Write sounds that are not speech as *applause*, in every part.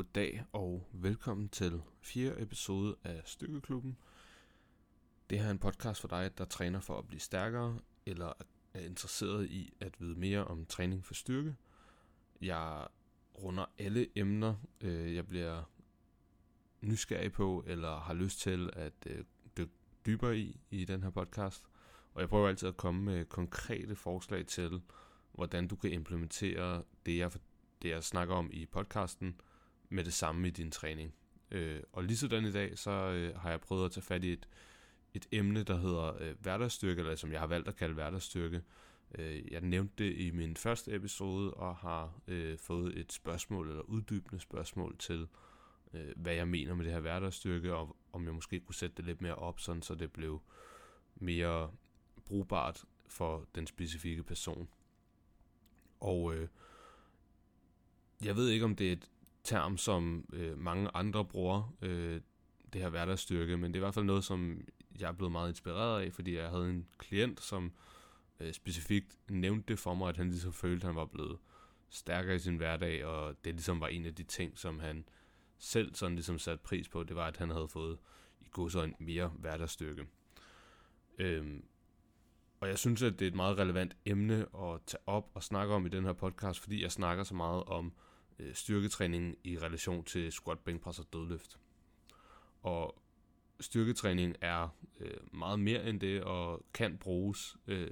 Goddag og velkommen til fjerde episode af Stykkeklubben. Det her er en podcast for dig, der træner for at blive stærkere, eller er interesseret i at vide mere om træning for styrke. Jeg runder alle emner, øh, jeg bliver nysgerrig på, eller har lyst til at øh, dykke dybere i i den her podcast. Og jeg prøver altid at komme med konkrete forslag til, hvordan du kan implementere det, jeg, det, jeg snakker om i podcasten, med det samme i din træning. Øh, og lige sådan i dag, så øh, har jeg prøvet at tage fat i et, et emne, der hedder øh, hverdagsstyrke, eller som jeg har valgt at kalde hverdagsstyrke. Øh, jeg nævnte det i min første episode, og har øh, fået et spørgsmål, eller uddybende spørgsmål til, øh, hvad jeg mener med det her hverdagsstyrke, og om jeg måske kunne sætte det lidt mere op, sådan så det blev mere brugbart for den specifikke person. Og øh, jeg ved ikke, om det er et term, som øh, mange andre bruger, øh, det her hverdagsstyrke, men det er i hvert fald noget, som jeg er blevet meget inspireret af, fordi jeg havde en klient, som øh, specifikt nævnte det for mig, at han ligesom følte, at han var blevet stærkere i sin hverdag, og det ligesom var en af de ting, som han selv sådan ligesom satte pris på, det var, at han havde fået i god en mere hverdagsstyrke. Øhm, og jeg synes, at det er et meget relevant emne at tage op og snakke om i den her podcast, fordi jeg snakker så meget om øh, Øh, styrketræning i relation til squat, bænkpres og dødløft. Og styrketræning er øh, meget mere end det, og kan bruges øh,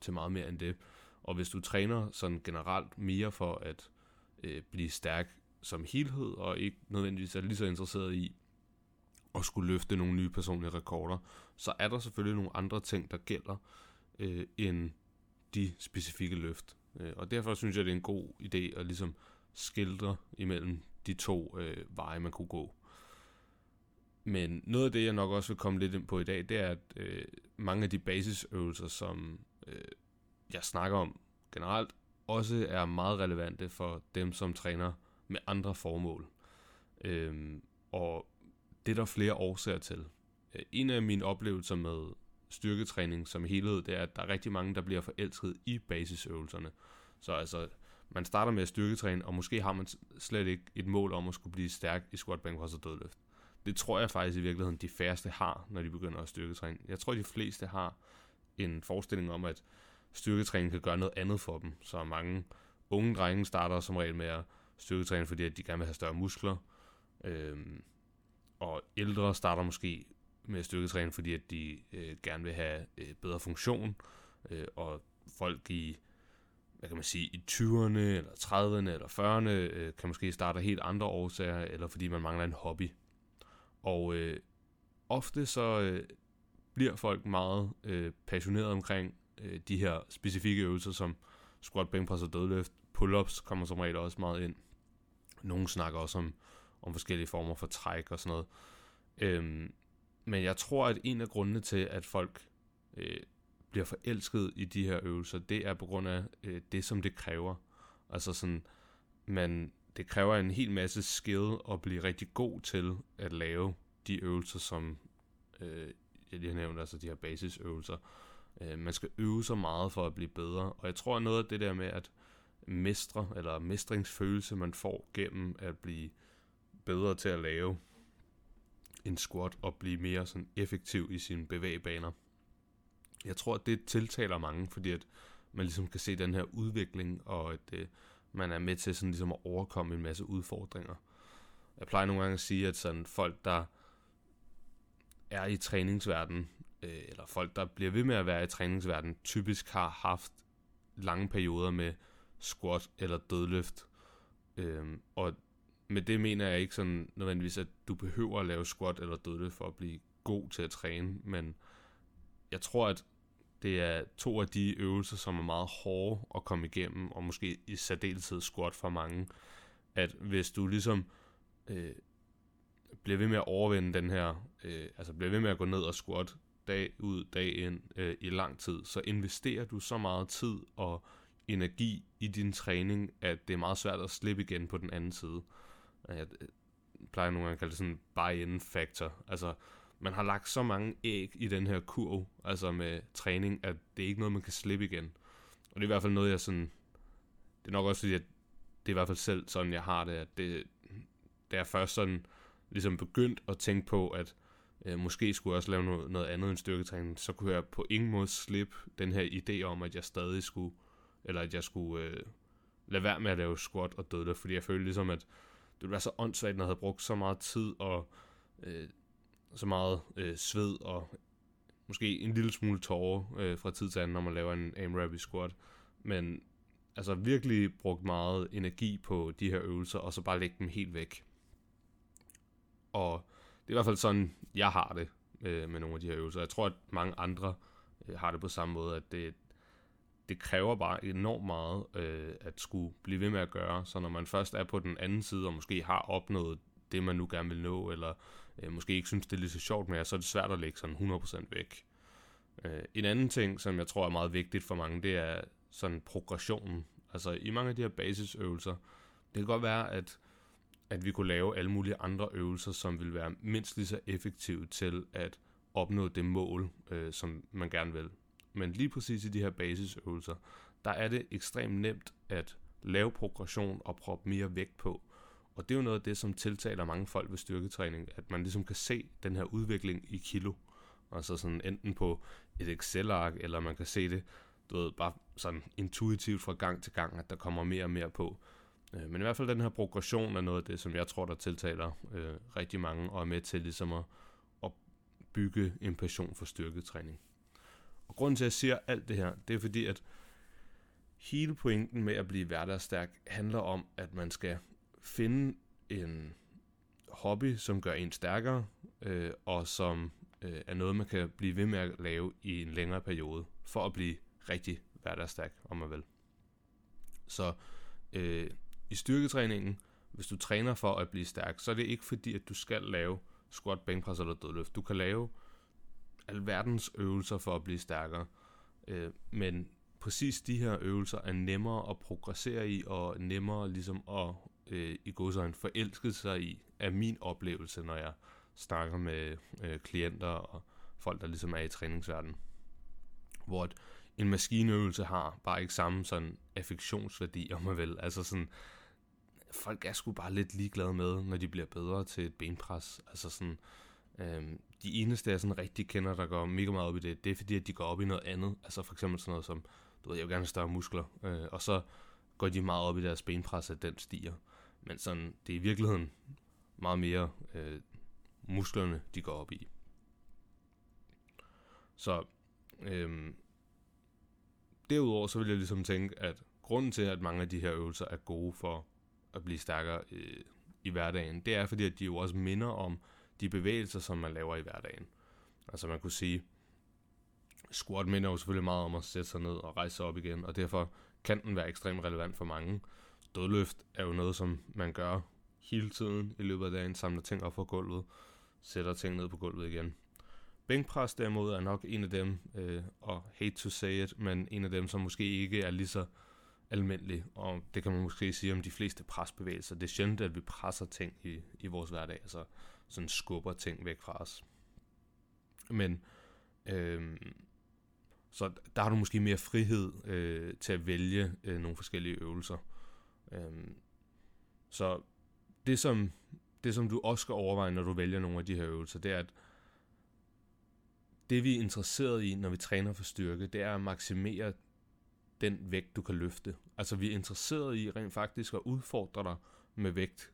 til meget mere end det. Og hvis du træner sådan generelt mere for at øh, blive stærk som helhed, og ikke nødvendigvis er lige så interesseret i at skulle løfte nogle nye personlige rekorder, så er der selvfølgelig nogle andre ting, der gælder øh, end de specifikke løft. Øh, og derfor synes jeg, det er en god idé at ligesom skildre imellem de to øh, veje, man kunne gå. Men noget af det, jeg nok også vil komme lidt ind på i dag, det er, at øh, mange af de basisøvelser, som øh, jeg snakker om generelt, også er meget relevante for dem, som træner med andre formål. Øh, og det er der flere årsager til. Øh, en af mine oplevelser med styrketræning som helhed, det er, at der er rigtig mange, der bliver forelsket i basisøvelserne. Så altså, man starter med at styrketræne, og måske har man slet ikke et mål om at skulle blive stærk i squat, bænk, og dødløft. Det tror jeg faktisk i virkeligheden, de færreste har, når de begynder at styrketræne. Jeg tror, de fleste har en forestilling om, at styrketræning kan gøre noget andet for dem. Så mange unge drenge starter som regel med at styrketræne, fordi at de gerne vil have større muskler. Øhm, og ældre starter måske med at styrketræne, fordi at de øh, gerne vil have øh, bedre funktion. Øh, og folk i hvad kan man sige, i 20'erne, eller 30'erne, eller 40'erne, øh, kan måske starte af helt andre årsager, eller fordi man mangler en hobby. Og øh, ofte så øh, bliver folk meget øh, passionerede omkring øh, de her specifikke øvelser, som squat, bænkpres og dødløft. Pull-ups kommer som regel også meget ind. Nogle snakker også om, om forskellige former for træk og sådan noget. Øhm, men jeg tror, at en af grundene til, at folk øh, bliver forelsket i de her øvelser, det er på grund af øh, det, som det kræver. Altså sådan, man, det kræver en hel masse skill at blive rigtig god til at lave de øvelser, som øh, jeg lige har nævnt, altså de her basisøvelser. Øh, man skal øve sig meget for at blive bedre, og jeg tror, at noget af det der med at mestre, eller mestringsfølelse, man får gennem at blive bedre til at lave en squat og blive mere sådan effektiv i sine bevægbaner, jeg tror, at det tiltaler mange, fordi at man ligesom kan se den her udvikling, og at øh, man er med til sådan ligesom at overkomme en masse udfordringer. Jeg plejer nogle gange at sige, at sådan folk, der er i træningsverden, øh, eller folk, der bliver ved med at være i træningsverden, typisk har haft lange perioder med squat eller dødløft. Øh, og med det mener jeg ikke sådan nødvendigvis, at du behøver at lave squat eller dødløft for at blive god til at træne, men jeg tror, at det er to af de øvelser, som er meget hårde at komme igennem, og måske i særdeleshed squat for mange. At hvis du ligesom øh, bliver ved med at overvinde den her, øh, altså bliver ved med at gå ned og squat dag ud, dag ind øh, i lang tid, så investerer du så meget tid og energi i din træning, at det er meget svært at slippe igen på den anden side. Jeg øh, plejer nogle gange at kalde det sådan buy-in factor. Altså, man har lagt så mange æg i den her kurv, altså med træning, at det er ikke noget, man kan slippe igen. Og det er i hvert fald noget, jeg sådan... Det er nok også fordi, at det er i hvert fald selv sådan, jeg har det, at det, det er først sådan ligesom begyndt at tænke på, at øh, måske skulle jeg også lave noget, noget andet end styrketræning, så kunne jeg på ingen måde slippe den her idé om, at jeg stadig skulle, eller at jeg skulle øh, lade være med at lave squat og dødløft, fordi jeg følte ligesom, at det ville være så åndssvagt, når jeg havde brugt så meget tid og øh, så meget øh, sved og måske en lille smule tårer øh, fra tid til anden, når man laver en AMRAP i squat. Men altså virkelig brugt meget energi på de her øvelser, og så bare lægge dem helt væk. Og det er i hvert fald sådan, jeg har det øh, med nogle af de her øvelser. Jeg tror, at mange andre øh, har det på samme måde, at det, det kræver bare enormt meget øh, at skulle blive ved med at gøre. Så når man først er på den anden side, og måske har opnået det, man nu gerne vil nå, eller øh, måske ikke synes, det er lige så sjovt mere, så er det svært at lægge sådan 100% væk. Øh, en anden ting, som jeg tror er meget vigtigt for mange, det er sådan progressionen. Altså i mange af de her basisøvelser, det kan godt være, at, at vi kunne lave alle mulige andre øvelser, som vil være mindst lige så effektive til at opnå det mål, øh, som man gerne vil. Men lige præcis i de her basisøvelser, der er det ekstremt nemt at lave progression og proppe mere vægt på. Og det er jo noget af det, som tiltaler mange folk ved styrketræning, at man ligesom kan se den her udvikling i kilo. Altså sådan enten på et Excel-ark, eller man kan se det, du ved, bare sådan intuitivt fra gang til gang, at der kommer mere og mere på. Øh, men i hvert fald den her progression er noget af det, som jeg tror, der tiltaler øh, rigtig mange, og er med til ligesom at, at bygge en passion for styrketræning. Og grunden til, at jeg siger alt det her, det er fordi, at hele pointen med at blive hverdagsstærk handler om, at man skal finde en hobby, som gør en stærkere, øh, og som øh, er noget, man kan blive ved med at lave i en længere periode, for at blive rigtig hverdagsstærk, om man vil. Så øh, i styrketræningen, hvis du træner for at blive stærk, så er det ikke fordi, at du skal lave squat, bænkpres eller dødløft. Du kan lave alverdens øvelser for at blive stærkere. Øh, men præcis de her øvelser er nemmere at progressere i, og nemmere ligesom at øh, i godsøjne forelsket sig i, er min oplevelse, når jeg snakker med øh, klienter og folk, der ligesom er i træningsverdenen. Hvor et, en maskineøvelse har bare ikke samme sådan affektionsværdi, *laughs* om man vil. Altså sådan, folk er sgu bare lidt ligeglade med, når de bliver bedre til et benpres. Altså sådan, øhm, de eneste, jeg sådan rigtig kender, der går mega meget op i det, det er fordi, at de går op i noget andet. Altså for eksempel sådan noget som, du ved, jeg vil gerne have større muskler. Øh, og så går de meget op i deres benpres, at den stiger. Men sådan, det er i virkeligheden meget mere øh, musklerne, de går op i. Så øh, derudover så vil jeg ligesom tænke, at grunden til, at mange af de her øvelser er gode for at blive stærkere øh, i hverdagen, det er fordi, at de jo også minder om de bevægelser, som man laver i hverdagen. Altså man kunne sige, squat minder jo selvfølgelig meget om at sætte sig ned og rejse sig op igen, og derfor kan den være ekstremt relevant for mange. Dødløft er jo noget, som man gør hele tiden i løbet af dagen, samler ting op fra gulvet, sætter ting ned på gulvet igen. Bænkpres derimod er nok en af dem, øh, og hate to say it, men en af dem, som måske ikke er lige så almindelig, og det kan man måske sige om de fleste presbevægelser. Det er sjældent, at vi presser ting i, i vores hverdag, altså sådan skubber ting væk fra os. Men øh, så der har du måske mere frihed øh, til at vælge øh, nogle forskellige øvelser. Øhm, så det som, det, som du også skal overveje, når du vælger nogle af de her øvelser, det er, at det vi er interesseret i, når vi træner for styrke, det er at maksimere den vægt, du kan løfte. Altså vi er interesseret i rent faktisk at udfordre dig med vægt.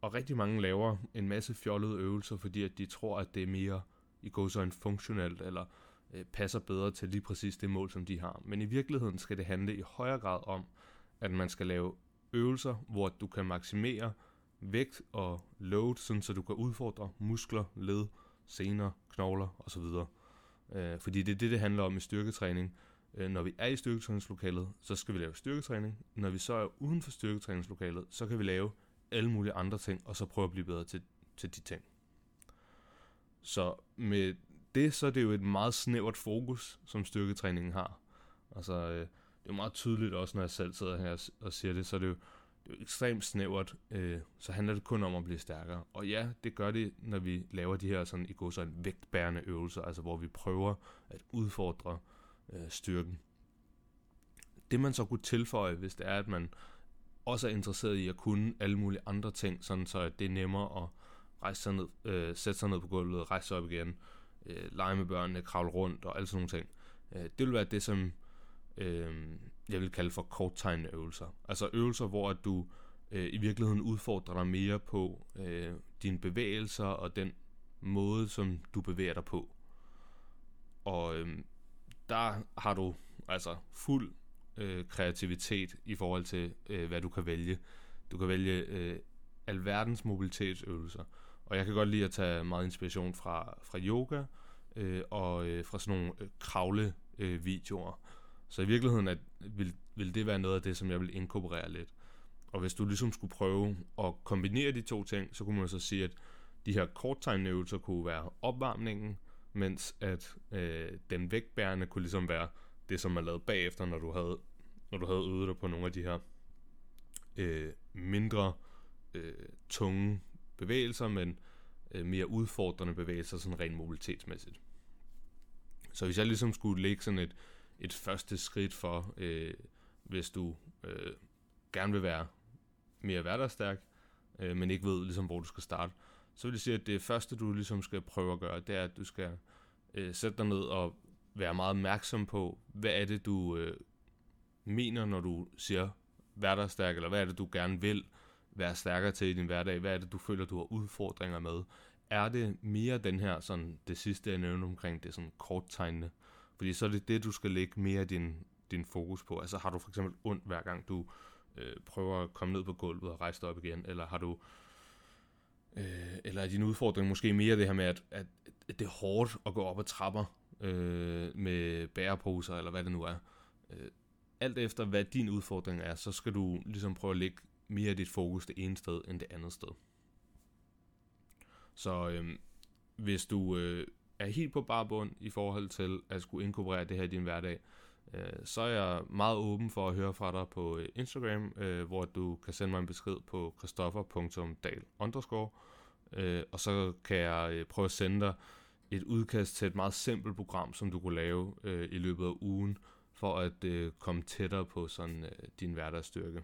Og rigtig mange laver en masse fjollede øvelser, fordi at de tror, at det er mere i går så en funktionelt, eller øh, passer bedre til lige præcis det mål, som de har. Men i virkeligheden skal det handle i højere grad om, at man skal lave øvelser, hvor du kan maksimere vægt og load, sådan så du kan udfordre muskler, led, sener, knogler osv. Øh, fordi det er det, det handler om i styrketræning. Øh, når vi er i styrketræningslokalet, så skal vi lave styrketræning. Når vi så er uden for styrketræningslokalet, så kan vi lave alle mulige andre ting, og så prøve at blive bedre til, til de ting. Så med det, så er det jo et meget snævert fokus, som styrketræningen har. Altså, øh, det er meget tydeligt også, når jeg selv sidder her og siger det, så er det jo det er jo ekstremt snævert, øh, så handler det kun om at blive stærkere. Og ja, det gør det, når vi laver de her sådan, i går så en vægtbærende øvelser, altså hvor vi prøver at udfordre øh, styrken. Det man så kunne tilføje, hvis det er, at man også er interesseret i at kunne alle mulige andre ting, sådan så at det er nemmere at rejse sig ned, øh, sætte sig ned på gulvet, rejse sig op igen, øh, lege med børnene, kravle rundt og alle sådan nogle ting. Øh, det vil være det, som øh, jeg vil kalde for korttegnende øvelser. Altså øvelser, hvor at du øh, i virkeligheden udfordrer dig mere på øh, dine bevægelser og den måde, som du bevæger dig på. Og øh, der har du altså fuld øh, kreativitet i forhold til, øh, hvad du kan vælge. Du kan vælge øh, alverdens mobilitetsøvelser. Og jeg kan godt lide at tage meget inspiration fra, fra yoga øh, og øh, fra sådan nogle øh, kravle øh, videoer. Så i virkeligheden at, vil, vil det være noget af det, som jeg vil inkorporere lidt. Og hvis du ligesom skulle prøve at kombinere de to ting, så kunne man så sige, at de her korttegnøvelser kunne være opvarmningen, mens at øh, den vægtbærende kunne ligesom være det, som man lavede bagefter, når du havde, når du havde øvet dig på nogle af de her øh, mindre øh, tunge bevægelser, men øh, mere udfordrende bevægelser, sådan rent mobilitetsmæssigt. Så hvis jeg ligesom skulle lægge sådan et, et første skridt for, øh, hvis du øh, gerne vil være mere hverdagsstærk, øh, men ikke ved ligesom, hvor du skal starte, så vil jeg sige, at det første, du ligesom skal prøve at gøre, det er, at du skal øh, sætte dig ned og være meget opmærksom på, hvad er det, du øh, mener, når du siger hverdagsstærk, eller hvad er det, du gerne vil være stærkere til i din hverdag? Hvad er det, du føler, du har udfordringer med? Er det mere den her, sådan det sidste, jeg nævnte omkring det sådan korttegnende? Fordi så er det det, du skal lægge mere din, din fokus på. Altså har du for eksempel ondt hver gang du øh, prøver at komme ned på gulvet og rejse dig op igen, eller har du øh, eller er din udfordring måske mere det her med, at, at, at det er hårdt at gå op ad trapper øh, med bæreposer, eller hvad det nu er. Øh, alt efter hvad din udfordring er, så skal du ligesom prøve at lægge mere af dit fokus det ene sted end det andet sted. Så øh, hvis du øh, er helt på barbund i forhold til at skulle inkorporere det her i din hverdag, øh, så er jeg meget åben for at høre fra dig på øh, Instagram, øh, hvor du kan sende mig en besked på christoffer.dal underscore, øh, og så kan jeg øh, prøve at sende dig et udkast til et meget simpelt program, som du kunne lave øh, i løbet af ugen, for at øh, komme tættere på sådan øh, din hverdagsstyrke.